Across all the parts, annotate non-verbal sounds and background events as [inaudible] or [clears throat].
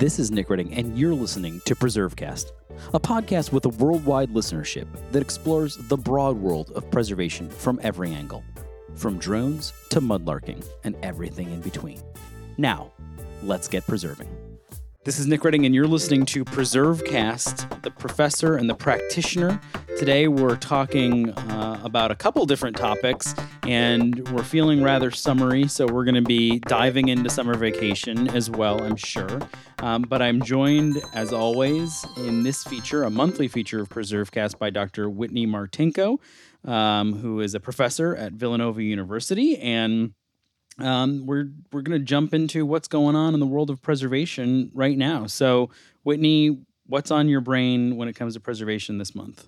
This is Nick Redding, and you're listening to PreserveCast, a podcast with a worldwide listenership that explores the broad world of preservation from every angle, from drones to mudlarking and everything in between. Now, let's get preserving. This is Nick Redding, and you're listening to PreserveCast, the professor and the practitioner. Today, we're talking uh, about a couple different topics, and we're feeling rather summery, so we're going to be diving into summer vacation as well, I'm sure. Um, but I'm joined, as always, in this feature, a monthly feature of PreserveCast by Dr. Whitney Martinko, um, who is a professor at Villanova University and um, we're we're going to jump into what's going on in the world of preservation right now. So, Whitney, what's on your brain when it comes to preservation this month?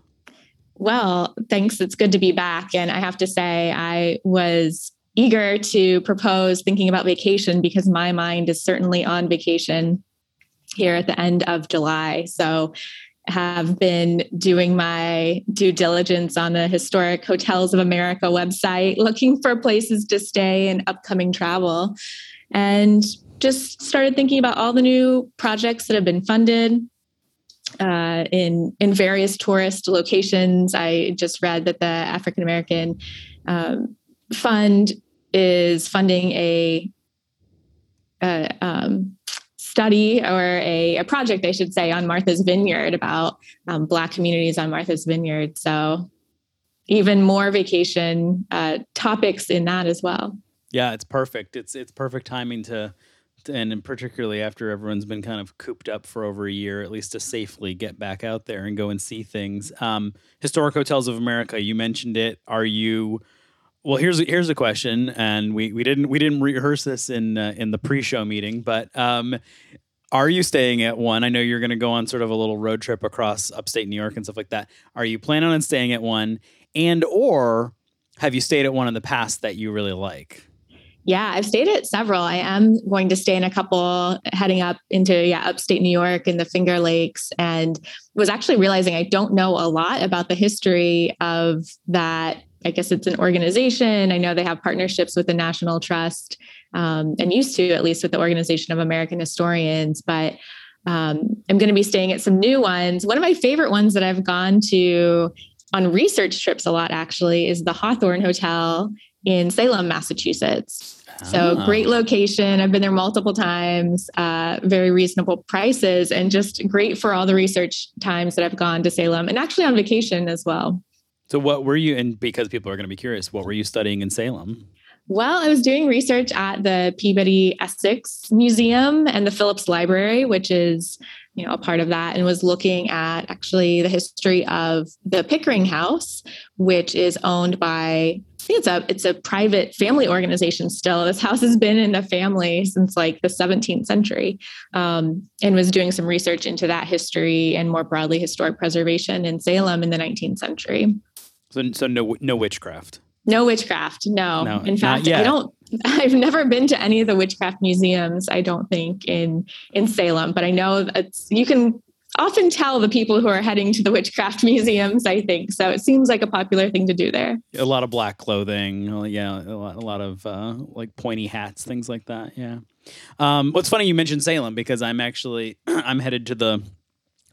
Well, thanks. It's good to be back. And I have to say, I was eager to propose thinking about vacation because my mind is certainly on vacation here at the end of July. So have been doing my due diligence on the Historic Hotels of America website, looking for places to stay and upcoming travel, and just started thinking about all the new projects that have been funded uh, in in various tourist locations. I just read that the African American um, Fund is funding a, a um, study or a, a, project, I should say, on Martha's Vineyard about um, Black communities on Martha's Vineyard. So, even more vacation uh, topics in that as well. Yeah, it's perfect. It's it's perfect timing to, and particularly after everyone's been kind of cooped up for over a year, at least to safely get back out there and go and see things. Um, Historic Hotels of America, you mentioned it. Are you well, here's here's a question, and we, we didn't we didn't rehearse this in uh, in the pre-show meeting, but um, are you staying at one? I know you're going to go on sort of a little road trip across upstate New York and stuff like that. Are you planning on staying at one, and or have you stayed at one in the past that you really like? Yeah, I've stayed at several. I am going to stay in a couple heading up into yeah, upstate New York in the Finger Lakes and was actually realizing I don't know a lot about the history of that I guess it's an organization. I know they have partnerships with the National Trust um, and used to, at least with the Organization of American Historians. But um, I'm going to be staying at some new ones. One of my favorite ones that I've gone to on research trips a lot actually is the Hawthorne Hotel in Salem, Massachusetts. So ah. great location. I've been there multiple times, uh, very reasonable prices, and just great for all the research times that I've gone to Salem and actually on vacation as well. So, what were you, and because people are going to be curious, what were you studying in Salem? Well, I was doing research at the Peabody Essex Museum and the Phillips Library, which is you know a part of that and was looking at actually the history of the Pickering House, which is owned by I think it's a it's a private family organization still. This house has been in the family since like the 17th century, um, and was doing some research into that history and more broadly historic preservation in Salem in the 19th century. So, so no, no witchcraft. No witchcraft. No. no in fact, I don't. [laughs] I've never been to any of the witchcraft museums. I don't think in in Salem, but I know that you can often tell the people who are heading to the witchcraft [laughs] museums. I think so. It seems like a popular thing to do there. A lot of black clothing. Yeah, a lot, a lot of uh, like pointy hats, things like that. Yeah. Um, what's funny you mentioned Salem because I'm actually [clears throat] I'm headed to the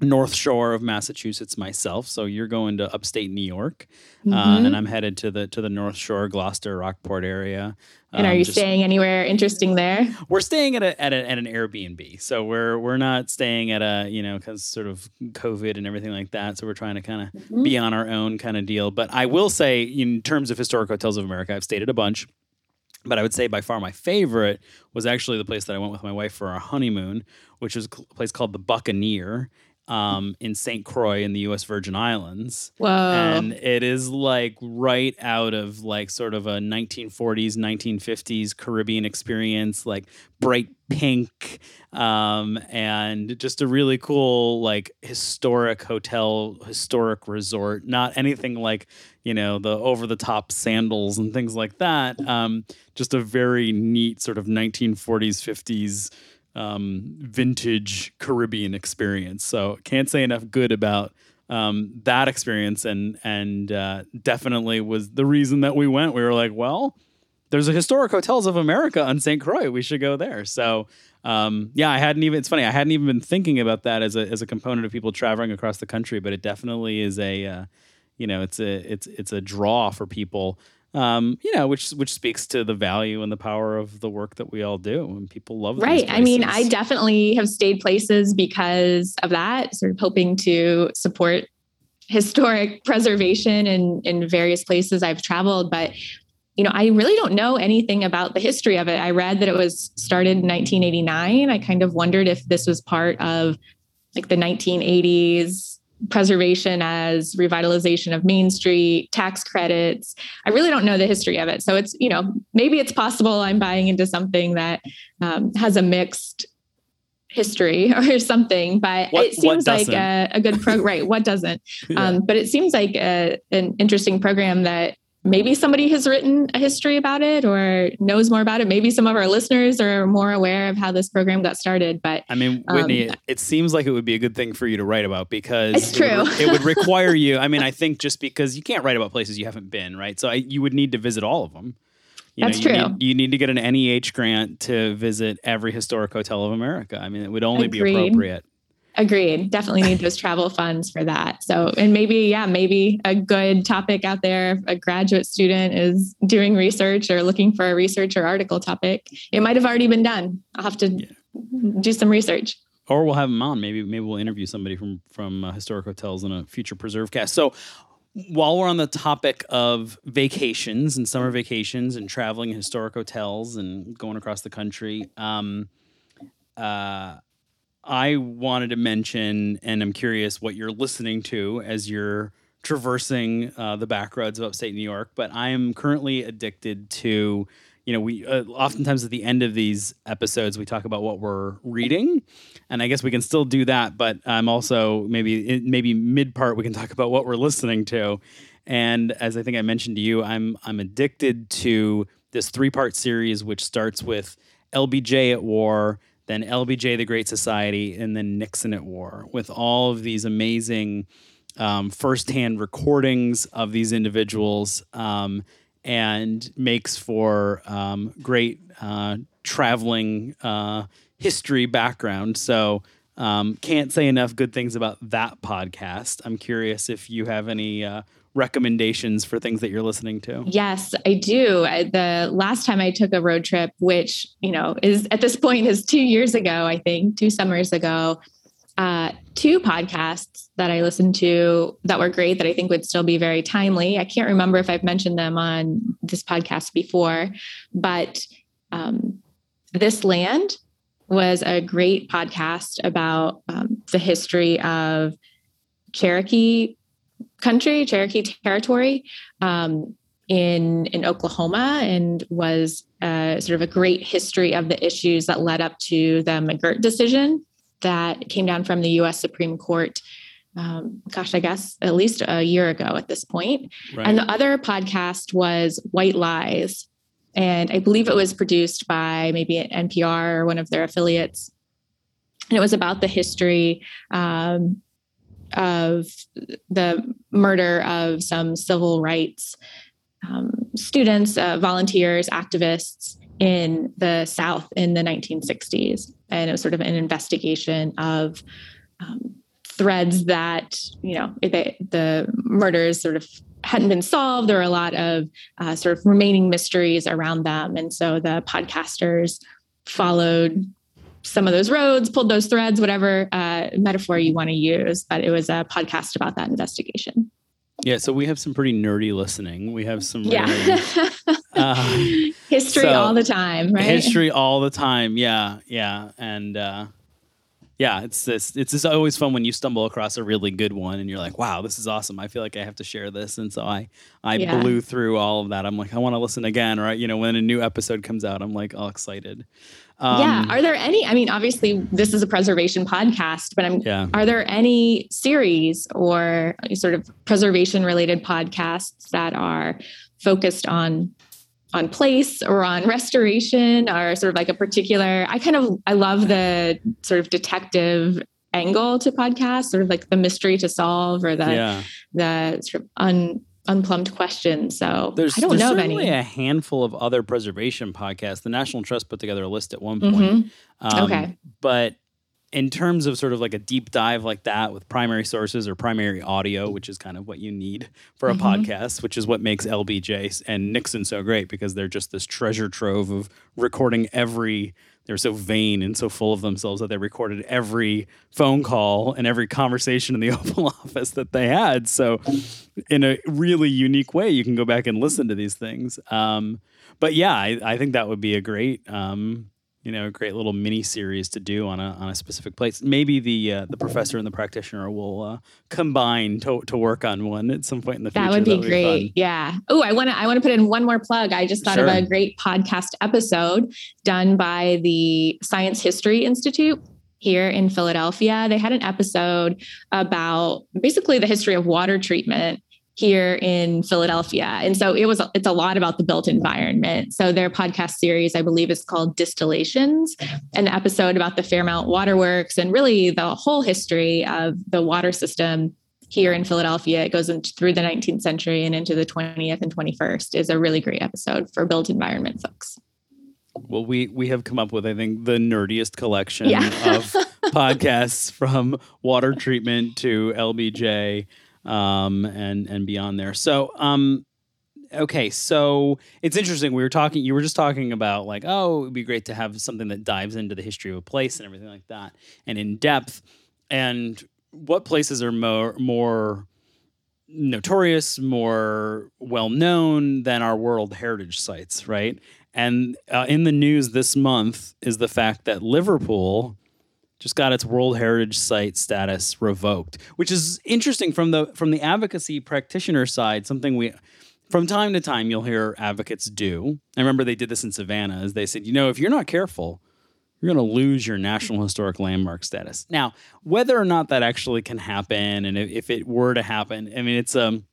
North Shore of Massachusetts myself, so you're going to upstate New York, uh, mm-hmm. uh, and I'm headed to the to the North Shore, Gloucester, Rockport area. And um, are you just, staying anywhere interesting there? We're staying at a, at, a, at an Airbnb, so we're we're not staying at a you know because sort of COVID and everything like that. So we're trying to kind of mm-hmm. be on our own kind of deal. But I will say, in terms of historic hotels of America, I've stayed at a bunch. But I would say by far my favorite was actually the place that I went with my wife for our honeymoon, which was a place called the Buccaneer um, in St. Croix in the U.S. Virgin Islands. Whoa! And it is like right out of like sort of a 1940s, 1950s Caribbean experience, like bright pink, um, and just a really cool like historic hotel, historic resort. Not anything like you know the over the top sandals and things like that. Um, just a very neat sort of 1940s, 50s um, vintage Caribbean experience. So can't say enough good about um, that experience, and and uh, definitely was the reason that we went. We were like, well, there's a historic hotels of America on St. Croix. We should go there. So um, yeah, I hadn't even. It's funny. I hadn't even been thinking about that as a as a component of people traveling across the country, but it definitely is a, uh, you know, it's a it's it's a draw for people. Um, you know, which which speaks to the value and the power of the work that we all do, and people love. Right. I mean, I definitely have stayed places because of that. Sort of hoping to support historic [laughs] preservation in in various places I've traveled, but you know, I really don't know anything about the history of it. I read that it was started in 1989. I kind of wondered if this was part of like the 1980s preservation as revitalization of Main Street, tax credits. I really don't know the history of it. So it's, you know, maybe it's possible I'm buying into something that um, has a mixed history [laughs] or something, but what, it seems like a, a, good program. right. What doesn't? [laughs] yeah. um, but it seems like a, an interesting program that maybe somebody has written a history about it or knows more about it. Maybe some of our listeners are more aware of how this program got started. But I mean, Whitney, um, it seems like it would be a good thing for you to write about because it's true. It would, it [laughs] would require you. I mean, I think just because you can't write about places you haven't been, right? So I, you would need to visit all of them. You That's know, you true. Need, you need to get an NEH grant to visit every historic hotel of America. I mean, it would only Agreed. be appropriate. Agreed. Definitely need those travel funds for that. So, and maybe, yeah, maybe a good topic out there. a graduate student is doing research or looking for a research or article topic. It might have already been done. I'll have to yeah. do some research. Or we'll have them on. Maybe maybe we'll interview somebody from from uh, historic hotels in a future PreserveCast. So, while we're on the topic of vacations and summer vacations and traveling historic hotels and going across the country, um, uh, I wanted to mention, and I'm curious what you're listening to as you're traversing uh, the back roads of upstate New York. But I am currently addicted to, you know, we uh, oftentimes at the end of these episodes we talk about what we're reading, and I guess we can still do that. But I'm also maybe maybe mid part we can talk about what we're listening to. And as I think I mentioned to you, I'm I'm addicted to this three part series, which starts with LBJ at war then LBJ, the Great Society, and then Nixon at War, with all of these amazing um, firsthand recordings of these individuals, um, and makes for um, great uh, traveling uh, history background. So. Um, can't say enough good things about that podcast. I'm curious if you have any uh, recommendations for things that you're listening to? Yes, I do. The last time I took a road trip, which, you know, is at this point is two years ago, I think, two summers ago, uh, two podcasts that I listened to that were great that I think would still be very timely. I can't remember if I've mentioned them on this podcast before, but um, This Land was a great podcast about um, the history of Cherokee country, Cherokee territory, um, in in Oklahoma, and was uh, sort of a great history of the issues that led up to the McGirt decision that came down from the U.S. Supreme Court. Um, gosh, I guess at least a year ago at this point. Right. And the other podcast was White Lies, and I believe it was produced by maybe NPR or one of their affiliates. And it was about the history um, of the murder of some civil rights um, students, uh, volunteers, activists in the South in the 1960s. And it was sort of an investigation of um, threads that, you know, they, the murders sort of hadn't been solved. There were a lot of uh, sort of remaining mysteries around them. And so the podcasters followed some of those roads, pulled those threads, whatever uh, metaphor you want to use. But it was a podcast about that investigation. Yeah, so we have some pretty nerdy listening. We have some yeah. Really, [laughs] uh, history so all the time, right? History all the time. Yeah, yeah, and uh, yeah, it's this. It's just always fun when you stumble across a really good one, and you're like, "Wow, this is awesome! I feel like I have to share this." And so I, I yeah. blew through all of that. I'm like, I want to listen again, right? You know, when a new episode comes out, I'm like all excited. Um, yeah. Are there any? I mean, obviously, this is a preservation podcast, but I'm. Yeah. Are there any series or sort of preservation related podcasts that are focused on on place or on restoration or sort of like a particular? I kind of I love the sort of detective angle to podcasts, sort of like the mystery to solve or the yeah. the sort of un unplumbed questions. So there's, I don't there's know of certainly any. a handful of other preservation podcasts. The National Trust put together a list at one point. Mhm. Um, Okay. But in terms of sort of like a deep dive like that with primary sources or primary audio, which is kind of what you need for a Mhm. podcast, which is what makes LBJ and Nixon so great because they're just this treasure trove of recording every. They're so vain and so full of themselves that they recorded every phone call and every conversation in the [laughs] Oval Office that they had. So, in a really unique way, you can go back and listen to these things. Um, but yeah, I, I think that would be a great, um, you know, a great little mini series to do on a on a specific place. Maybe the uh, the professor and the practitioner will uh, combine to, to work on one at some point in the future. That would be fun. great. Yeah. Oh, I want to I want to put in one more plug. I just thought Sure. of a great podcast episode done by the Science History Institute here in Philadelphia. They had an episode about basically the history of water treatment here in Philadelphia. And so it was it's a lot about the built environment. So their podcast series I believe is called Distillations, an episode about the Fairmount Waterworks and really the whole history of the water system here in Philadelphia. It goes into, through the 19th century and into the 20th and 21st is a really great episode for built environment folks. Well, we we have come up with I think the nerdiest collection Yeah. of podcasts [laughs] from water treatment to LBJ um, and and beyond there. So um, okay, so it's interesting. We were talking. You were just talking about like, oh, it would be great to have something that dives into the history of a place and everything like that, and in depth. And what places are more more notorious, more well known than our World Heritage sites, right? And uh, in the news this month is the fact that Liverpool just got its World Heritage Site status revoked, which is interesting from the from the advocacy practitioner side. Something we from time to time you'll hear advocates do. I remember they did this in Savannah, as they said, you know, if you're not careful, you're going to lose your National Historic Landmark status. Now, whether or not that actually can happen, and if, it were to happen, I mean, it's um,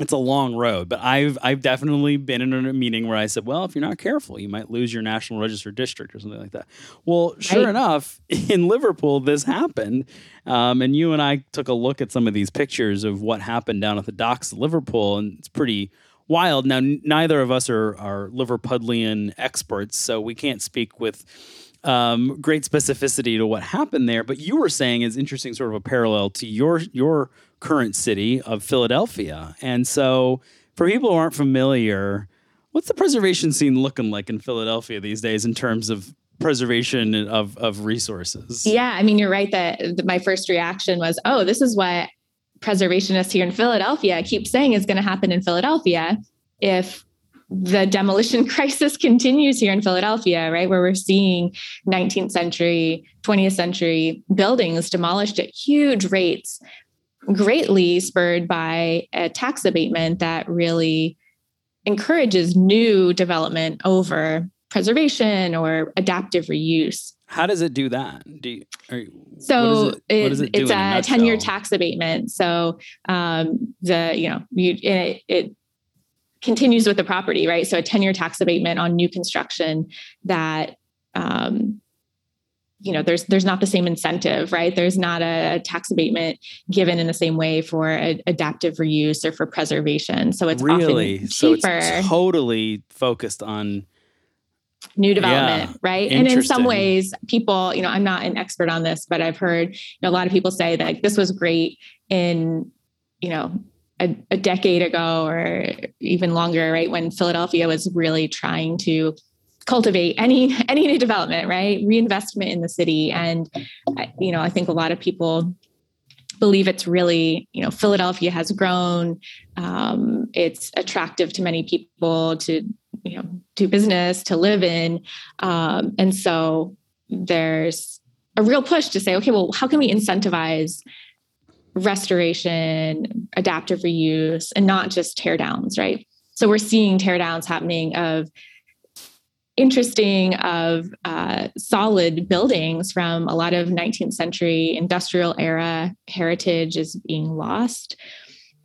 it's a long road. But I've I've definitely been in a meeting where I said, well, if you're not careful, you might lose your National Register district or something like that. Well, sure Right. enough, [laughs] in Liverpool, this happened, um, and you and I took a look at some of these pictures of what happened down at the docks of Liverpool, and it's pretty wild. Now, n- neither of us are are Liverpudlian experts, so we can't speak with um, great specificity to what happened there. But you were saying is interesting, sort of a parallel to your your current city of Philadelphia. And so, for people who aren't familiar, what's the preservation scene looking like in Philadelphia these days in terms of preservation of of resources? Yeah, I mean, you're right that th- my first reaction was, oh, this is what preservationists here in Philadelphia keep saying is going to happen in Philadelphia if the demolition [laughs] crisis continues here in Philadelphia, right? Where we're seeing 19th century, 20th century buildings demolished at huge rates, greatly spurred by a tax abatement that really encourages new development over preservation or adaptive reuse. How does it do that? Do you, are, So what is it, it it's a a ten year tax abatement. So um, the you know you, it, it continues with the property, right? So a ten year tax abatement on new construction that um, you know there's there's not the same incentive, right? There's not a, tax abatement given in the same way for a, adaptive reuse or for preservation. So it's really often so cheaper it's totally focused on new development, Yeah, right? And in some ways, people, you know, I'm not an expert on this, but I've heard you know, a lot of people say that like, this was great in, you know, a, a decade ago or even longer, right? When Philadelphia was really trying to cultivate any [laughs] any new development, right? Reinvestment in the city, and you know, I think a lot of people believe it's really you know Philadelphia has grown. Um, it's attractive to many people to you know do business to live in, um, and so there's a real push to say, okay, well, how can we incentivize restoration, adaptive reuse, and not just tear downs, right? So we're seeing tear downs happening of interesting of uh, solid buildings from a lot of 19th century industrial era heritage is being lost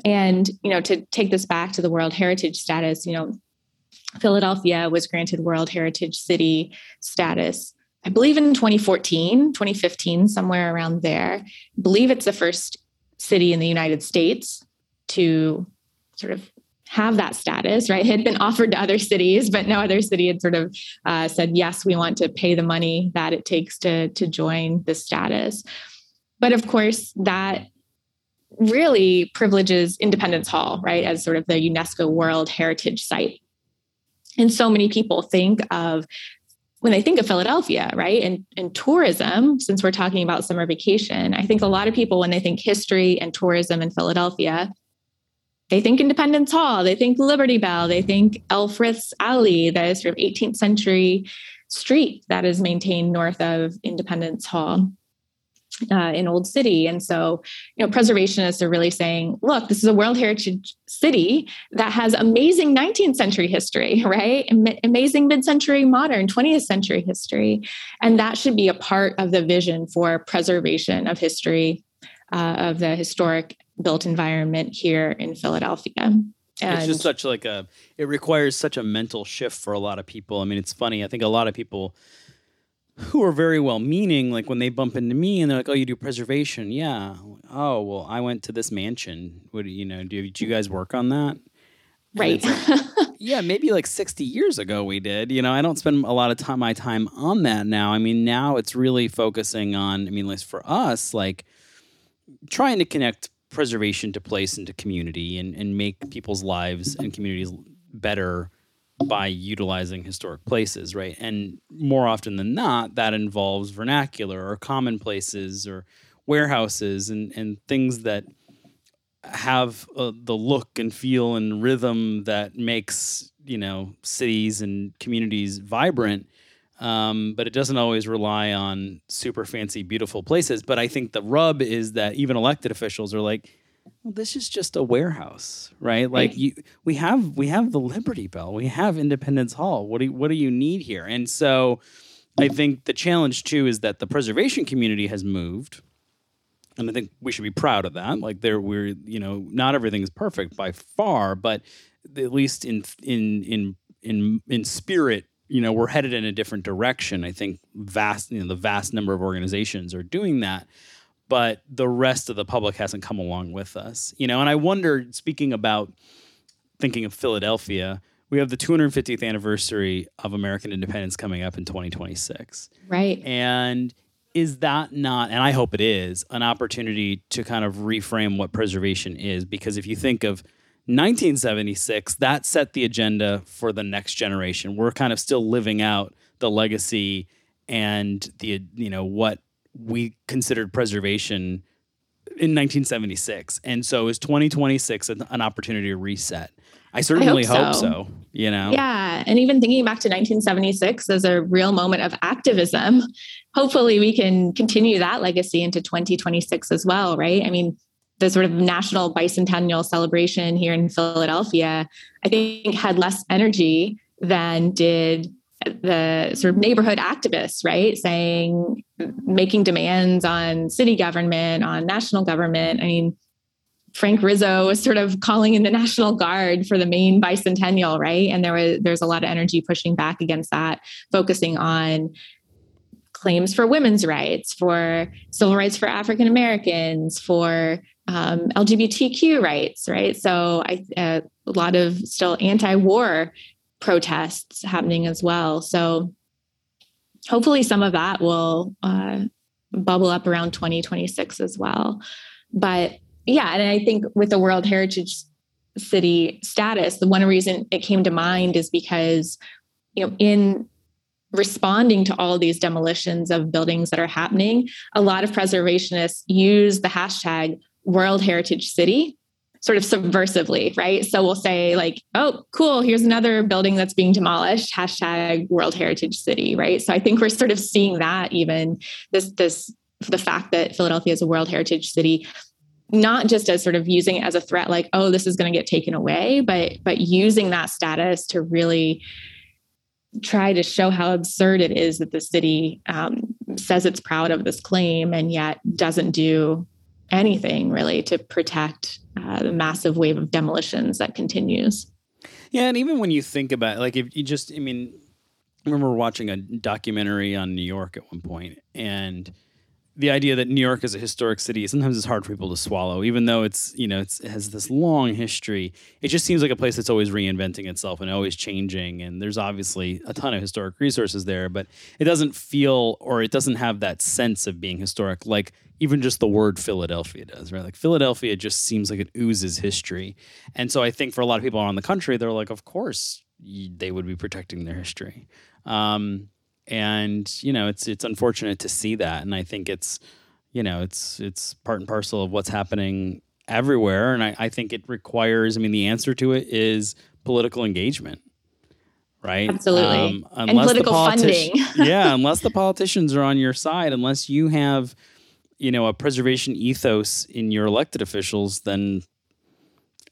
and you know to take this back to the world heritage status you know philadelphia was granted world heritage city status i believe in 2014 2015 somewhere around there I believe it's the first city in the united states to sort of have that status, right? It had been [laughs] offered to other cities, but no other city had sort of uh, said, yes, we want to pay the money that it takes to, to join the status. But of course, that really privileges Independence Hall, right, as sort of the UNESCO World Heritage Site. And so many people think of when they think of Philadelphia, right, and, and tourism, since we're talking about summer vacation, I think a lot of people, when they think history and tourism in Philadelphia, they think Independence Hall, they think Liberty Bell, they think Elfreth's Alley, that sort of 18th century street that is maintained north of Independence Hall uh, in Old City. And so, you know, preservationists are really saying, look, this is a World Heritage City that has amazing 19th century history, [laughs] right? amazing mid century, modern 20th century history. And that should be a part of the vision for preservation of history uh, of the historic built environment here in Philadelphia. And it's just such like a, it requires such a mental shift for a lot of people. I mean, it's funny. I think a lot of people, who are very well meaning, like when they bump into me and they're like, "Oh, you do preservation?" Yeah. Oh, well, I went to this mansion. What do you know? Do, do you guys work on that? Right. Like, [laughs] yeah, maybe like sixty years ago we did. You know, I don't spend a lot of time my time on that now. I mean, now it's really focusing on. I mean, at least for us, like trying to connect preservation to place and to community and, and make people's lives and communities better by utilizing historic places, right? And more often than not, that involves vernacular or commonplaces or warehouses and, and things that have uh, the look and feel and rhythm that makes you know cities and communities vibrant. Um, but it doesn't always rely on super fancy, beautiful places. But I think the rub is that even elected officials are like, well, this is just a warehouse, right? Like you, we have we have the Liberty Bell, we have Independence Hall. What do you, what do you need here? And so, I think the challenge too is that the preservation community has moved, and I think we should be proud of that. Like there, we're you know not everything is perfect by far, but at least in in in in in spirit, you know, we're headed in a different direction. I think vast you know the vast number of organizations are doing that but the rest of the public hasn't come along with us. You know, and I wonder, speaking about thinking of Philadelphia, we have the 250th anniversary of American independence coming up in 2026. Right. And is that not, and I hope it is, an opportunity to kind of reframe what preservation is? Because if you think of 1976, that set the agenda for the next generation. We're kind of still living out the legacy and the, you know, what we considered preservation in 1976. And so is 2026 an, an opportunity to reset? I certainly I hope, hope so. so. You know? Yeah. And even thinking back to 1976 as a real moment of activism, hopefully we can continue that legacy into 2026 as well, right? I mean, the sort of national bicentennial celebration here in Philadelphia, I think had less energy than did the sort of neighborhood activists, right? Saying, making demands on city government, on national government. I mean, Frank Rizzo was sort of calling in the National Guard for the Maine bicentennial, right? And there was there's a lot of energy pushing back against that, focusing on claims for women's rights, for civil rights for African Americans, for um, LGBTQ rights, right? So I, uh, a lot of still anti-war protests happening as well. So hopefully some of that will uh, bubble up around 2026 as well. But yeah, and I think with the World Heritage City status, the one reason it came to mind is because, you know, in responding to all these demolitions of buildings that are happening, a lot of preservationists use the hashtag World Heritage City sort of subversively, right? So we'll say like, oh, cool, here's another building that's being demolished, hashtag World Heritage City, right? So I think we're sort of seeing that even this this the fact that Philadelphia is a World Heritage City not just as sort of using it as a threat like oh this is going to get taken away but but using that status to really try to show how absurd it is that the city um, says it's proud of this claim and yet doesn't do anything really to protect uh, the massive wave of demolitions that continues. Yeah, and even when you think about like if you just, I mean, I remember watching a documentary on New York at one point, and the idea that New York is a historic city sometimes it's hard for people to swallow, even though it's you know it's, it has this long history. It just seems like a place that's always reinventing itself and always changing. And there's obviously a ton of historic resources there, but it doesn't feel or it doesn't have that sense of being historic like even just the word Philadelphia does, right? Like Philadelphia just seems like it oozes history. And so I think for a lot of people around the country, they're like, of course they would be protecting their history. Um, and you know it's it's unfortunate to see that and i think it's you know it's it's part and parcel of what's happening everywhere and i, I think it requires i mean the answer to it is political engagement right absolutely um, and political politi- funding [laughs] yeah unless the politicians are on your side unless you have you know a preservation ethos in your elected officials then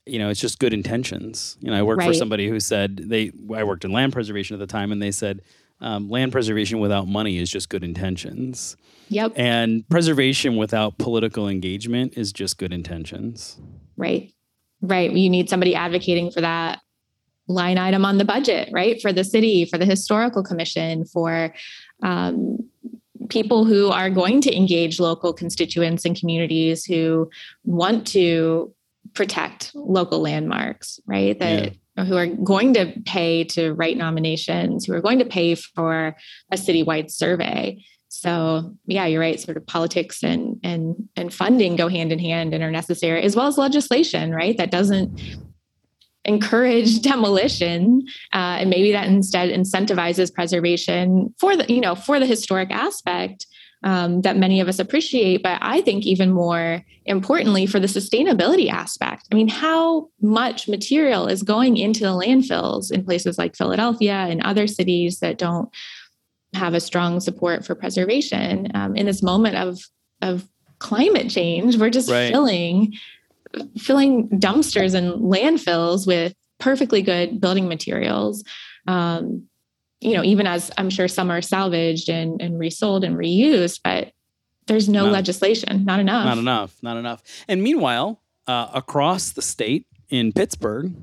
you know it's just good intentions you know i worked right. for somebody who said they i worked in land preservation at the time and they said um, land preservation without money is just good intentions. Yep. And preservation without political engagement is just good intentions. Right. Right. You need somebody advocating for that line item on the budget, right? For the city, for the historical commission, for um, people who are going to engage local constituents and communities who want to protect local landmarks, right? That yeah who are going to pay to write nominations, who are going to pay for a citywide survey. So yeah, you're right. Sort of politics and and and funding go hand in hand and are necessary, as well as legislation, right? That doesn't encourage [laughs] demolition, uh, and maybe that instead incentivizes preservation for the you know for the historic aspect um, that many of us appreciate, but I think even more importantly for the sustainability aspect. I mean, how much material is going into the landfills in places like Philadelphia and other cities that don't have a strong support for preservation um, in this moment of of climate change? We're just right. filling filling dumpsters and landfills with perfectly good building materials. Um, you know, even as I'm sure some are salvaged and, and resold and reused, but there's no not, legislation, not enough. Not enough, not enough. And meanwhile, uh, across the state in Pittsburgh,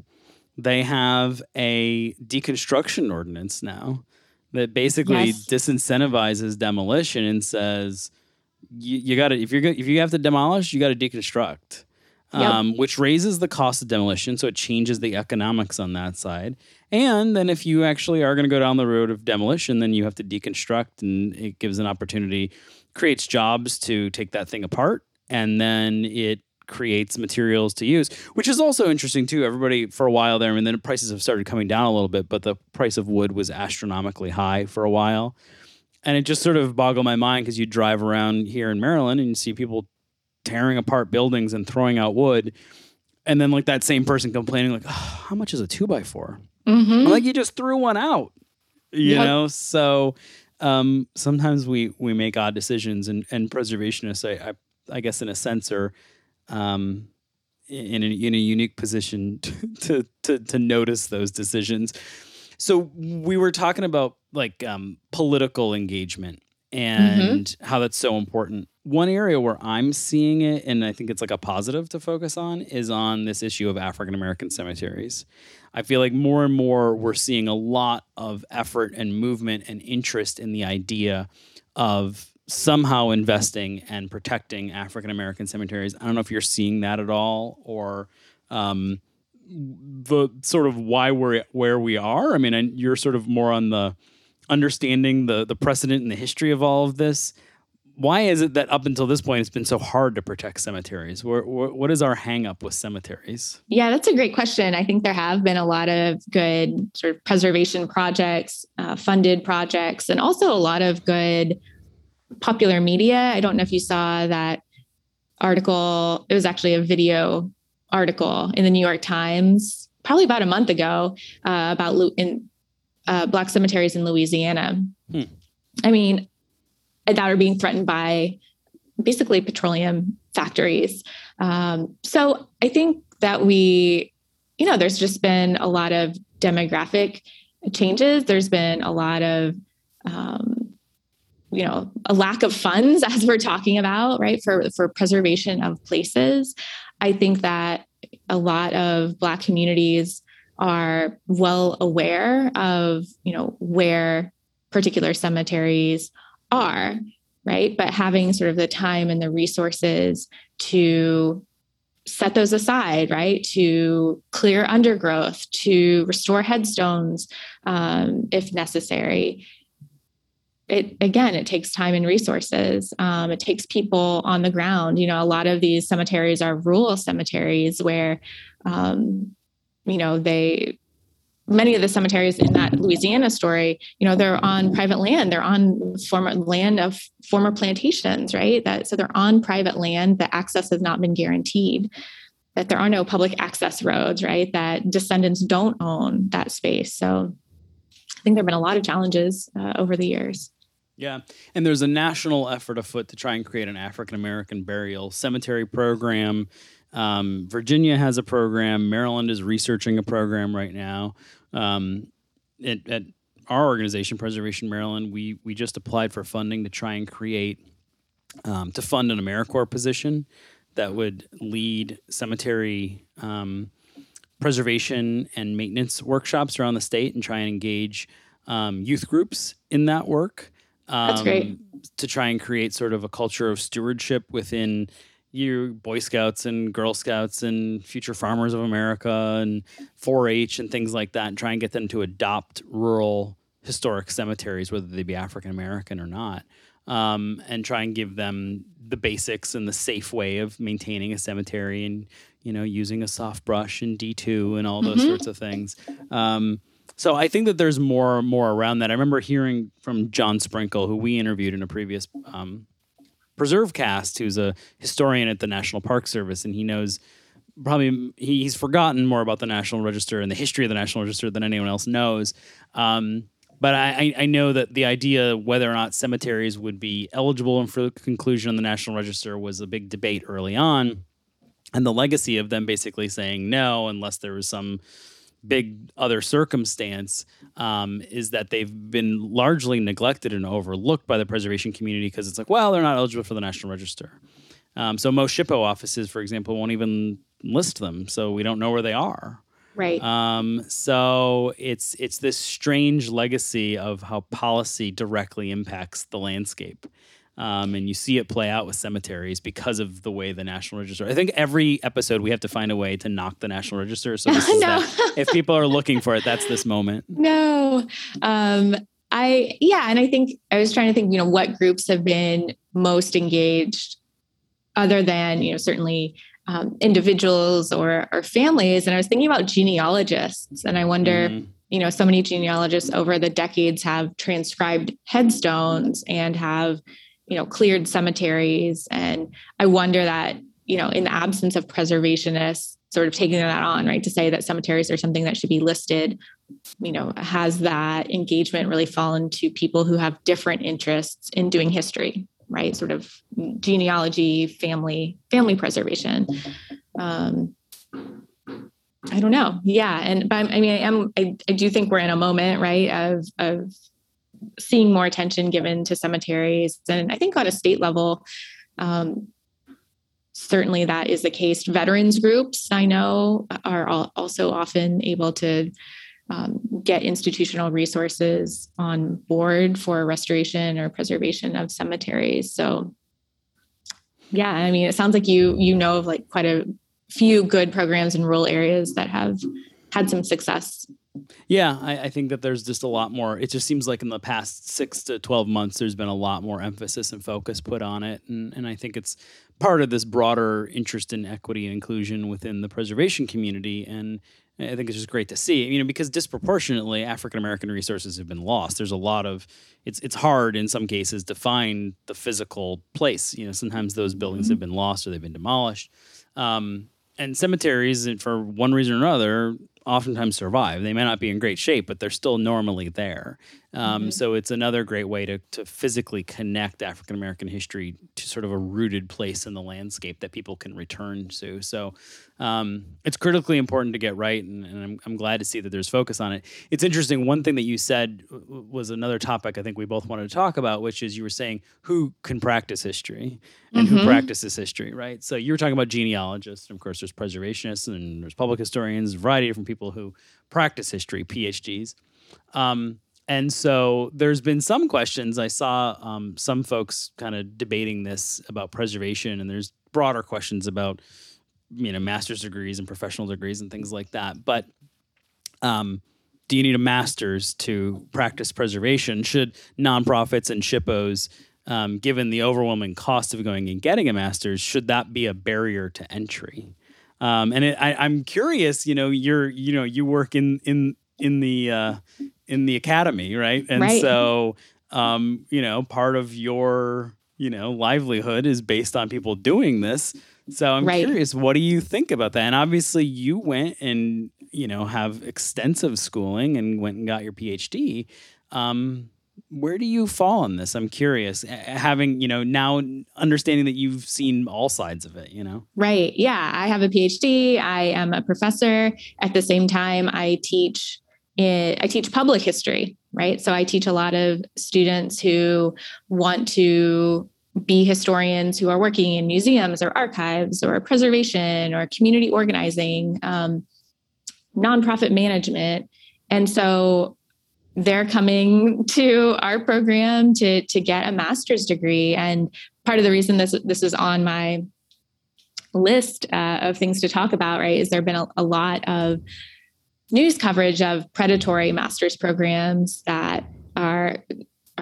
they have a deconstruction ordinance now that basically yes. disincentivizes demolition and says you, you got to if you're if you have to demolish, you got to deconstruct. Yep. Um, which raises the cost of demolition, so it changes the economics on that side. And then if you actually are going to go down the road of demolition, then you have to deconstruct and it gives an opportunity, creates jobs to take that thing apart. And then it creates materials to use, which is also interesting too. Everybody for a while there, I mean, then prices have started coming down a little bit, but the price of wood was astronomically high for a while. And it just sort of boggled my mind because you drive around here in Maryland and you see people tearing apart buildings and throwing out wood. And then like that same person complaining, like, oh, how much is a two by four? Mm-hmm. Like you just threw one out, you yep. know. So um, sometimes we we make odd decisions, and and preservationists, I, I, I guess, in a sense, are um, in a, in a unique position [laughs] to, to to to notice those decisions. So we were talking about like um, political engagement and mm-hmm. how that's so important. One area where I'm seeing it, and I think it's like a positive to focus on, is on this issue of African American cemeteries. I feel like more and more we're seeing a lot of effort and movement and interest in the idea of somehow investing and protecting African American cemeteries. I don't know if you're seeing that at all or um, the sort of why we're where we are. I mean, you're sort of more on the understanding the the precedent and the history of all of this why is it that up until this point it's been so hard to protect cemeteries? what is our hangup with cemeteries? Yeah, that's a great question. I think there have been a lot of good sort of preservation projects, uh, funded projects, and also a lot of good popular media. I don't know if you saw that article. It was actually a video article in the New York Times, probably about a month ago, uh, about in uh, black cemeteries in Louisiana. Hmm. I mean, that are being threatened by basically petroleum factories. Um, so I think that we, you know, there's just been a lot of demographic changes. There's been a lot of, um, you know, a lack of funds [laughs] as we're talking about, right, for for preservation of places. I think that a lot of Black communities are well aware of, you know, where particular cemeteries are right? But having sort of the time and the resources to set those aside, right? To clear undergrowth, to restore headstones um, if necessary. It again, it takes time and resources. Um, it takes people on the ground. You know, a lot of these cemeteries are rural cemeteries where, um, you know, they many of the cemeteries in that Louisiana story, you know, they're on private land. They're on former land of former plantations, right? That so they're on private land. The access has not been guaranteed. That there are no public access roads, right? That descendants don't own that space. So I think there have been a lot of challenges uh, over the years. Yeah. And there's a national effort afoot to try and create an African American burial cemetery program. Um, Virginia has a program. Maryland is researching a program right now. Um, at, at our organization, Preservation Maryland, we we just applied for funding to try and create um, to fund an AmeriCorps position that would lead cemetery um, preservation and maintenance workshops around the state and try and engage um, youth groups in that work. That's great. Um, to try and create sort of a culture of stewardship within you Boy Scouts and Girl Scouts and Future Farmers of America and 4-H and things like that, and try and get them to adopt rural historic cemeteries, whether they be African American or not, um, and try and give them the basics and the safe way of maintaining a cemetery and you know using a soft brush and D two and all those mm-hmm. sorts of things. Um, so I think that there's more more around that. I remember hearing from John Sprinkle, who we interviewed in a previous um, PreserveCast, who's a historian at the National Park Service, and he knows probably he's forgotten more about the National Register and the history of the National Register than anyone else knows. Um, but I, I, know that the idea whether or not cemeteries would be eligible for the conclusion on the National Register was a big debate early on, and the legacy of them basically saying no unless there was some big other circumstance um, is that they've been largely neglected and overlooked by the preservation community because it's like, well, they're not eligible for the National Register. Um, so most SHPO offices, for example, won't even list them, so we don't know where they are. Right. Um, so it's it's this strange legacy of how policy directly impacts the landscape. Um, and you see it play out with cemeteries because of the way the National Register. I think every episode we have to find a way to knock the National Register. So this [laughs] is no. if people are looking for it, that's this moment. [laughs] No, um, I yeah, and I think I was trying to think. You know, what groups have been most engaged, other than you know certainly um, individuals or or families. And I was thinking about genealogists, and I wonder. Mm you know so many genealogists over the decades have transcribed headstones and have you know cleared cemeteries. And i wonder that you know in the absence of preservationists sort of taking that on right to say that cemeteries are something that should be listed you know has that engagement really fallen to people who have different interests in doing history right? Sort of genealogy family family preservation. Um i don't know. Yeah. And but i mean i am I, I do think we're in a moment right of of seeing more attention given to cemeteries. And I think on a state level, um, certainly that is the case. Veterans groups, I know, are also often able to um, get institutional resources on board for restoration or preservation of cemeteries. So, yeah, I mean, it sounds like you you know of like quite a few good programs in rural areas that have had some success yeah, I, I, think that there's just a lot more. It just seems like in the past six to 12 months, there's been a lot more emphasis and focus put on it. And, and I think it's part of this broader interest in equity and inclusion within the preservation community. And I think it's just great to see, you know, because disproportionately African American resources have been lost. There's a lot of, it's, it's hard in some cases to find the physical place. You know, sometimes those buildings mm-hmm. have been lost or they've been demolished. Um, and cemeteries, for one reason or another, oftentimes survive. They may not be in great shape, but they're still normally there. Um, mm-hmm. So it's another great way to, to physically connect African American history to sort of a rooted place in the landscape that people can return to. So um, it's critically important to get right, and, and I'm, I'm, glad to see that there's focus on it. It's interesting. One thing that you said was another topic I think we both wanted to talk about, which is you were saying who can practice history and mm-hmm. who practices history, right? So you were talking about genealogists, and of course, there's preservationists and there's public historians, a variety of different people who practice history, PhDs. Um, and so there's been some questions. I saw um, some folks kind of debating this about preservation, and there's broader questions about you know master's degrees and professional degrees and things like that. But um, do you need a master's to practice preservation? Should nonprofits and SHPOs, um, given the overwhelming cost of going and getting a master's, should that be a barrier to entry? Um, and it, I, am curious. You know, you're you know you work in in in the uh, in the academy, right? And right. so um, you know, part of your you know livelihood is based on people doing this. So I'm right. curious, what do you think about that? And obviously, you went and you know have extensive schooling and went and got your PhD. Um, where do you fall on this? I'm curious, having you know now understanding that you've seen all sides of it. You know, right? Yeah, I have a PhD. I am a professor. At the same time, I teach. I teach public history, right? So I teach a lot of students who want to be historians who are working in museums or archives or preservation or community organizing, um, nonprofit management. And so they're coming to our program to, to get a master's degree. And part of the reason this, this is on my list uh, of things to talk about, right, is there been a, a lot of news coverage of predatory master's programs that are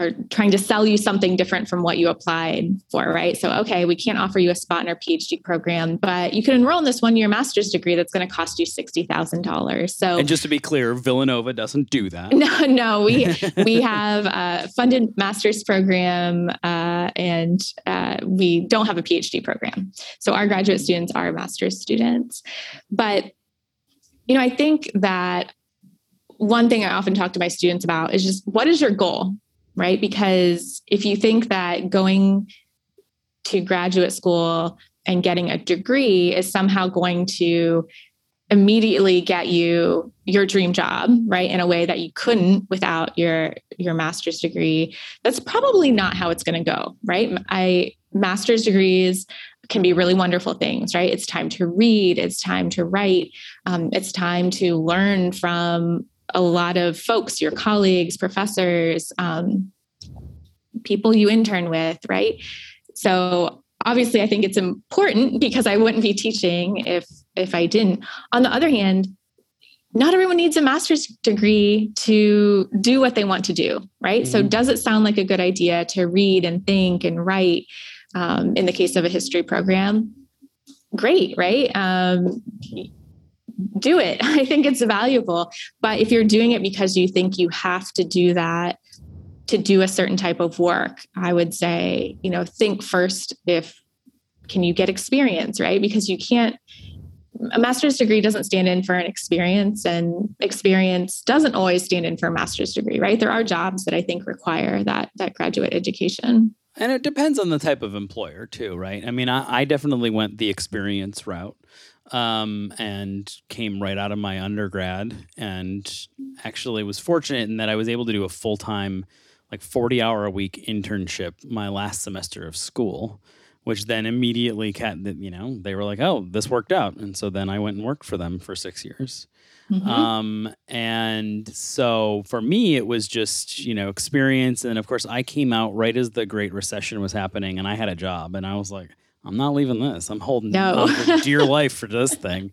are trying to sell you something different from what you applied for, right? So, okay, we can't offer you a spot in our PhD program, but you can enroll in this one year master's degree that's going to cost you $60,000. So, and just to be clear, Villanova doesn't do that. [laughs] No, no, we, [laughs] we have a funded master's program uh, and uh, we don't have a PhD program. So, our graduate students are master's students. But, you know, I think that one thing I often talk to my students about is just what is your goal? Right? Because if you think that going to graduate school and getting a degree is somehow going to immediately get you your dream job right in a way that you couldn't without your your master's degree that's probably not how it's going to go right i master's degrees can be really wonderful things right it's time to read it's time to write um, it's time to learn from a lot of folks, your colleagues, professors, um, people you intern with, right? So obviously, I think it's important because I wouldn't be teaching if if I didn't. On the other hand, not everyone needs a master's degree to do what they want to do, right? Mm-hmm. So, does it sound like a good idea to read and think and write? Um, in the case of a history program, great, right? Um, do it. [laughs] I think it's valuable. But if you're doing it because you think you have to do that to do a certain type of work, I would say, you know, think first if can you get experience, right? Because you can't a master's degree doesn't stand in for an experience and experience doesn't always stand in for a master's degree right there are jobs that i think require that that graduate education and it depends on the type of employer too right i mean i, I definitely went the experience route um, and came right out of my undergrad and actually was fortunate in that I was able to do a full time, like 40 hour a week internship my last semester of school, which then immediately, kept, you know, they were like, oh, this worked out. And so then I went and worked for them for six years. Mm-hmm. Um, and so for me, it was just, you know, experience. And of course, I came out right as the Great Recession was happening and I had a job and I was like, I'm not leaving this. I'm holding no. on for [laughs] dear life for this thing.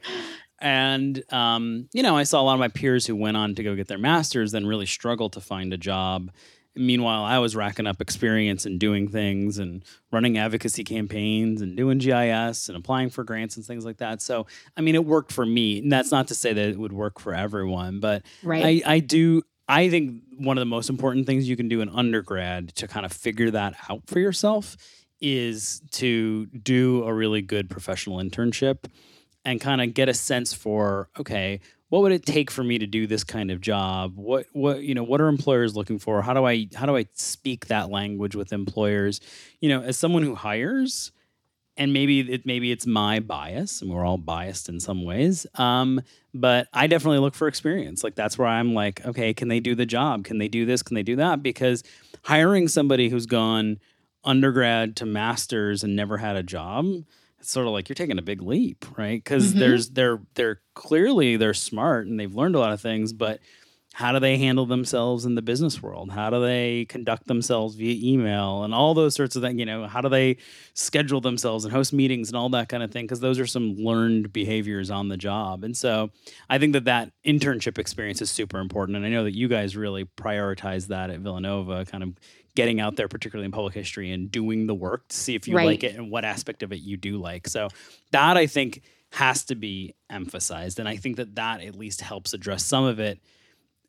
And um, you know, I saw a lot of my peers who went on to go get their masters, then really struggled to find a job. Meanwhile, I was racking up experience and doing things and running advocacy campaigns and doing GIS and applying for grants and things like that. So, I mean, it worked for me. And that's not to say that it would work for everyone, but right. I, I do. I think one of the most important things you can do in undergrad to kind of figure that out for yourself is to do a really good professional internship and kind of get a sense for okay what would it take for me to do this kind of job? What what you know what are employers looking for? How do i how do i speak that language with employers? You know as someone who hires and maybe it maybe it's my bias and we're all biased in some ways um, but i definitely look for experience. Like that's where i'm like okay can they do the job? Can they do this? Can they do that? Because hiring somebody who's gone undergrad to masters and never had a job it's sort of like you're taking a big leap right because mm-hmm. there's they're they're clearly they're smart and they've learned a lot of things but how do they handle themselves in the business world? How do they conduct themselves via email and all those sorts of things? You know, how do they schedule themselves and host meetings and all that kind of thing? Because those are some learned behaviors on the job. And so I think that that internship experience is super important. And I know that you guys really prioritize that at Villanova, kind of getting out there, particularly in public history, and doing the work to see if you right. like it and what aspect of it you do like. So that I think has to be emphasized. And I think that that at least helps address some of it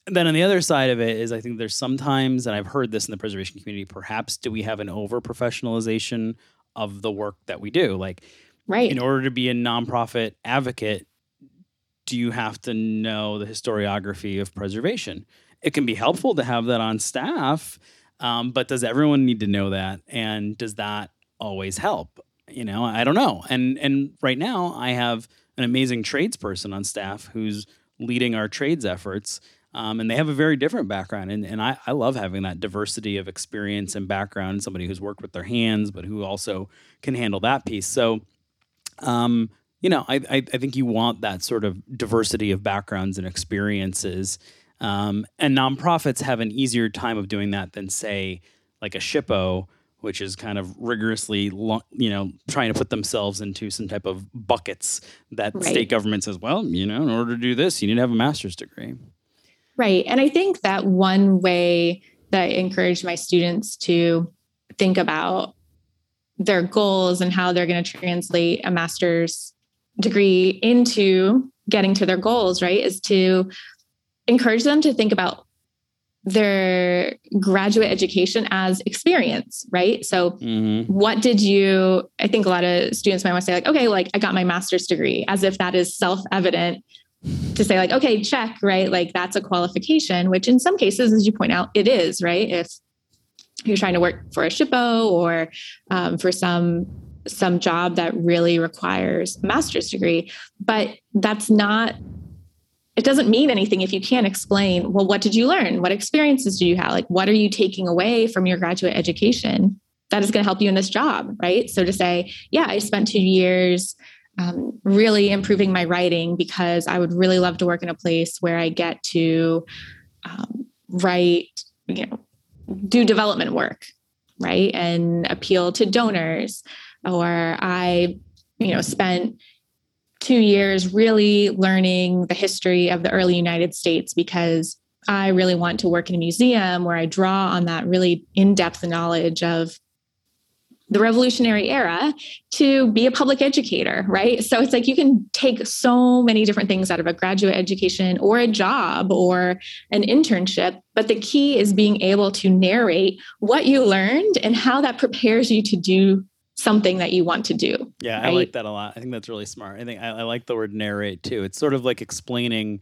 And then on the other side of it is I think there's sometimes, and I've heard this in the preservation community, perhaps do we have an over professionalization of the work that we do? Like, right. in order to be a nonprofit advocate, do you have to know the historiography of preservation? It can be helpful to have that on staff, um, but does everyone need to know that? And does that always help? You know, I don't know. And and right now, I have an amazing tradesperson on staff who's leading our trades efforts um, and they have a very different background. And, and I, I love having that diversity of experience and background, somebody who's worked with their hands, but who also can handle that piece. So, um, you know, I, I, I, think you want that sort of diversity of backgrounds and experiences. Um, and nonprofits have an easier time of doing that than, say, like a SHPO, which is kind of rigorously, you know, trying to put themselves into some type of buckets that right. state government says, well, you know, in order to do this, you need to have a master's degree. Right. And I think that one way that I encourage my students to think about their goals and how they're going to translate a master's degree into getting to their goals, right, is to encourage them to think about their graduate education as experience, right? So, mm-hmm. what did you? I think a lot of students might want to say, like, okay, like I got my master's degree, as if that is self evident to say like okay check right like that's a qualification which in some cases as you point out it is right if you're trying to work for a SHPO or um, for some some job that really requires a master's degree but that's not it doesn't mean anything if you can't explain well what did you learn? What experiences do you have? Like what are you taking away from your graduate education that is going to help you in this job right? So to say yeah i spent two years um, really improving my writing because I would really love to work in a place where I get to um, write, you know, do development work, right, and appeal to donors. Or I, you know, spent two years really learning the history of the early United States because I really want to work in a museum where I draw on that really in depth knowledge of the revolutionary era to be a public educator, right? So it's like you can take so many different things out of a graduate education or a job or an internship, but the key is being able to narrate what you learned and how that prepares you to do something that you want to do. Yeah, right? I like that a lot. I think that's really smart. I think I, I like the word narrate too. It's sort of like explaining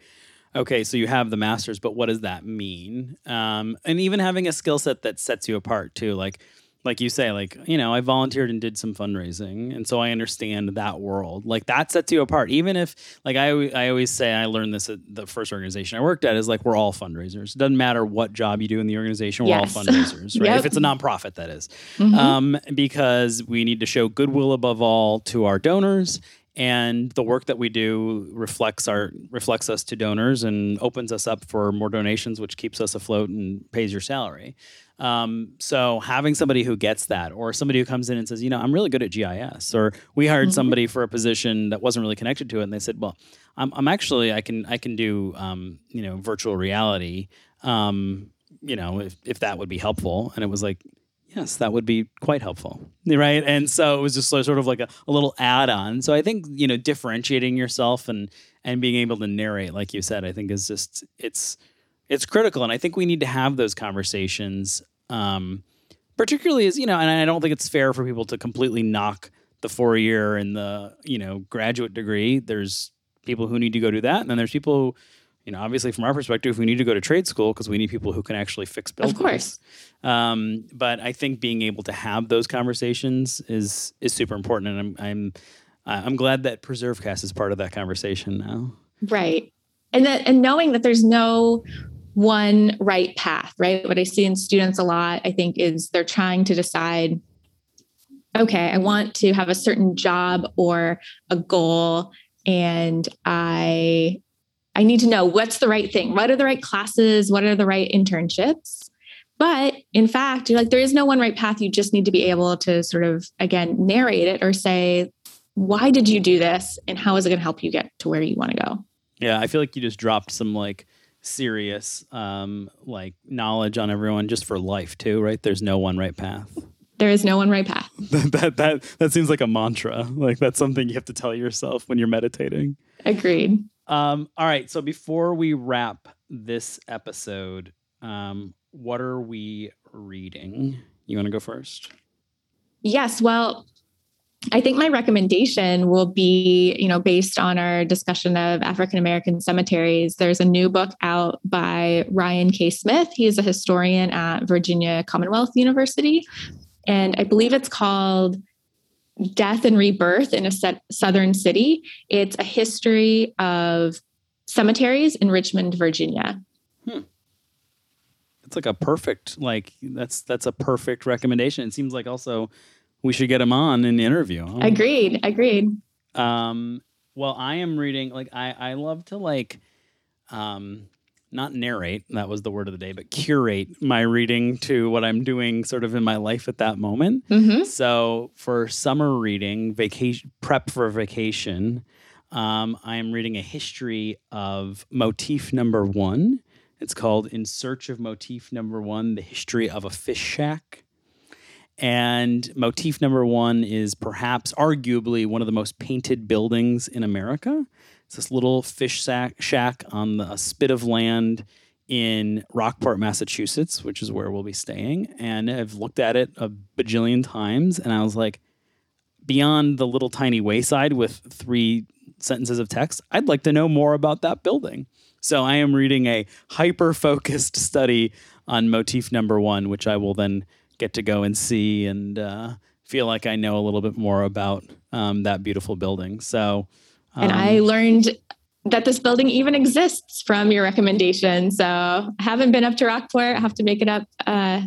okay, so you have the masters, but what does that mean? Um, and even having a skill set that sets you apart too. Like like you say, like, you know, I volunteered and did some fundraising. And so I understand that world. Like that sets you apart. Even if, like, I, I always say, I learned this at the first organization I worked at is like, we're all fundraisers. It doesn't matter what job you do in the organization, we're yes. all [laughs] fundraisers, right? yep. If it's a nonprofit, that is. Mm-hmm. Um, because we need to show goodwill above all to our donors and the work that we do reflects our reflects us to donors and opens us up for more donations which keeps us afloat and pays your salary um, so having somebody who gets that, or somebody who comes in and says, you know, I'm really good at GIS, or we hired mm-hmm. somebody for a position that wasn't really connected to it, and they said, well, I'm, I'm actually I can I can do um, you know virtual reality, um, you know, if if that would be helpful, and it was like. Yes, that would be quite helpful, right? And so it was just sort of like a, a little add-on. So I think you know differentiating yourself and and being able to narrate, like you said, I think is just it's it's critical and i think we need to have those conversations um, particularly as you know and i don't think it's fair for people to completely knock the four year and the you know graduate degree there's people who need to go do that and then there's people who you know obviously from our perspective we need to go to trade school because we need people who can actually fix buildings. of course. Um, but i think being able to have those conversations is is super important and i'm i'm i'm glad that preservecast is part of that conversation now. Right. And that and knowing that there's no one right path, right? What I see in students a lot, I think, is they're trying to decide okay, I want to have a certain job or a goal, and I I need to know what's the right thing. What are the right classes? What are the right internships? But in fact, you're like, there is no one right path. You just need to be able to sort of, again, narrate it or say, why did you do this? And how is it going to help you get to where you want to go? Yeah, I feel like you just dropped some like serious um like knowledge on everyone just for life too, right? There's no one right path. There is no one right path. [laughs] that, that that that seems like a mantra. Like that's something you have to tell yourself when you're meditating. Agreed. Um all right, so before we wrap this episode, um what are we reading? You want to go first? Yes, well, I think my recommendation will be, you know, based on our discussion of African American cemeteries. There's a new book out by Ryan K. Smith. He is a historian at Virginia Commonwealth University. And I believe it's called Death and Rebirth in a Southern City. It's a history of cemeteries in Richmond, Virginia. Hmm. It's like a perfect, like that's that's a perfect recommendation. It seems like also we should get him on an interview. Huh? Agreed. Agreed. Um, well, I am reading like I I love to like um not narrate, that was the word of the day, but curate my reading to what I'm doing sort of in my life at that moment. Mm-hmm. So for summer reading, vacation prep for vacation, um, I am reading a history of motif number one. It's called In Search of Motif Number One: The History of a Fish Shack. And motif number one is perhaps arguably one of the most painted buildings in America. It's this little fish sack, shack on the, a spit of land in Rockport, Massachusetts, which is where we'll be staying. And I've looked at it a bajillion times and I was like, beyond the little tiny wayside with three sentences of text, I'd like to know more about that building. So I am reading a hyper focused [laughs] study on motif number one, which I will then get to go and see and uh, feel like I know a little bit more about um, that beautiful building. So, um, and I um, learned that this building even exists from your recommendation. So, I haven't been up to Rockport. I have to make it up. Uh,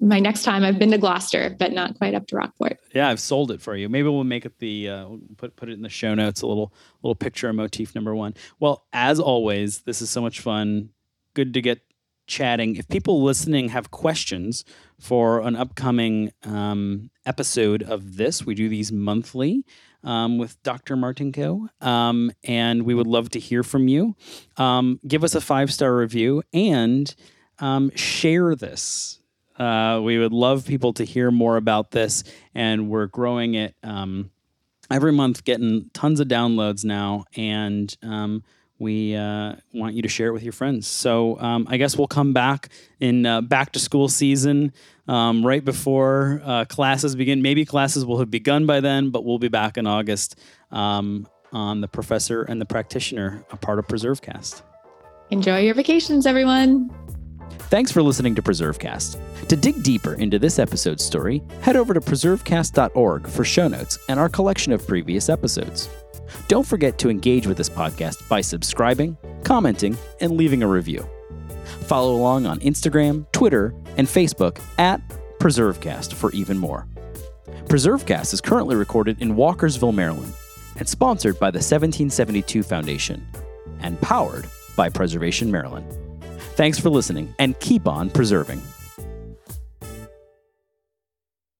my next time I've been to Gloucester, but not quite up to Rockport. Yeah, I've sold it for you. Maybe we'll make it the uh, put put it in the show notes. A little little picture of motif number one. Well, as always, this is so much fun. Good to get chatting. If people listening have questions for an upcoming um, episode of this, we do these monthly um, with Dr. Martinko, um, and we would love to hear from you. Um, give us a five star review and um, share this. Uh, we would love people to hear more about this, and we're growing it um, every month, getting tons of downloads now, and we uh, want you to share it with your friends. So um, I guess we'll come back in uh, back to school season um, right before uh, classes begin. Maybe classes will have begun by then, but we'll be back in August um, on the professor and the practitioner, a part of PreserveCast. Enjoy your vacations, everyone. Thanks for listening to PreserveCast. To dig deeper into this episode's story, head over to preservecast.org for show notes and our collection of previous episodes. Don't forget to engage with this podcast by subscribing, commenting, and leaving a review. Follow along on Instagram, Twitter, and Facebook at PreserveCast for even more. PreserveCast is currently recorded in Walkersville, Maryland, and sponsored by the 1772 Foundation and powered by Preservation Maryland. Thanks for listening and keep on preserving.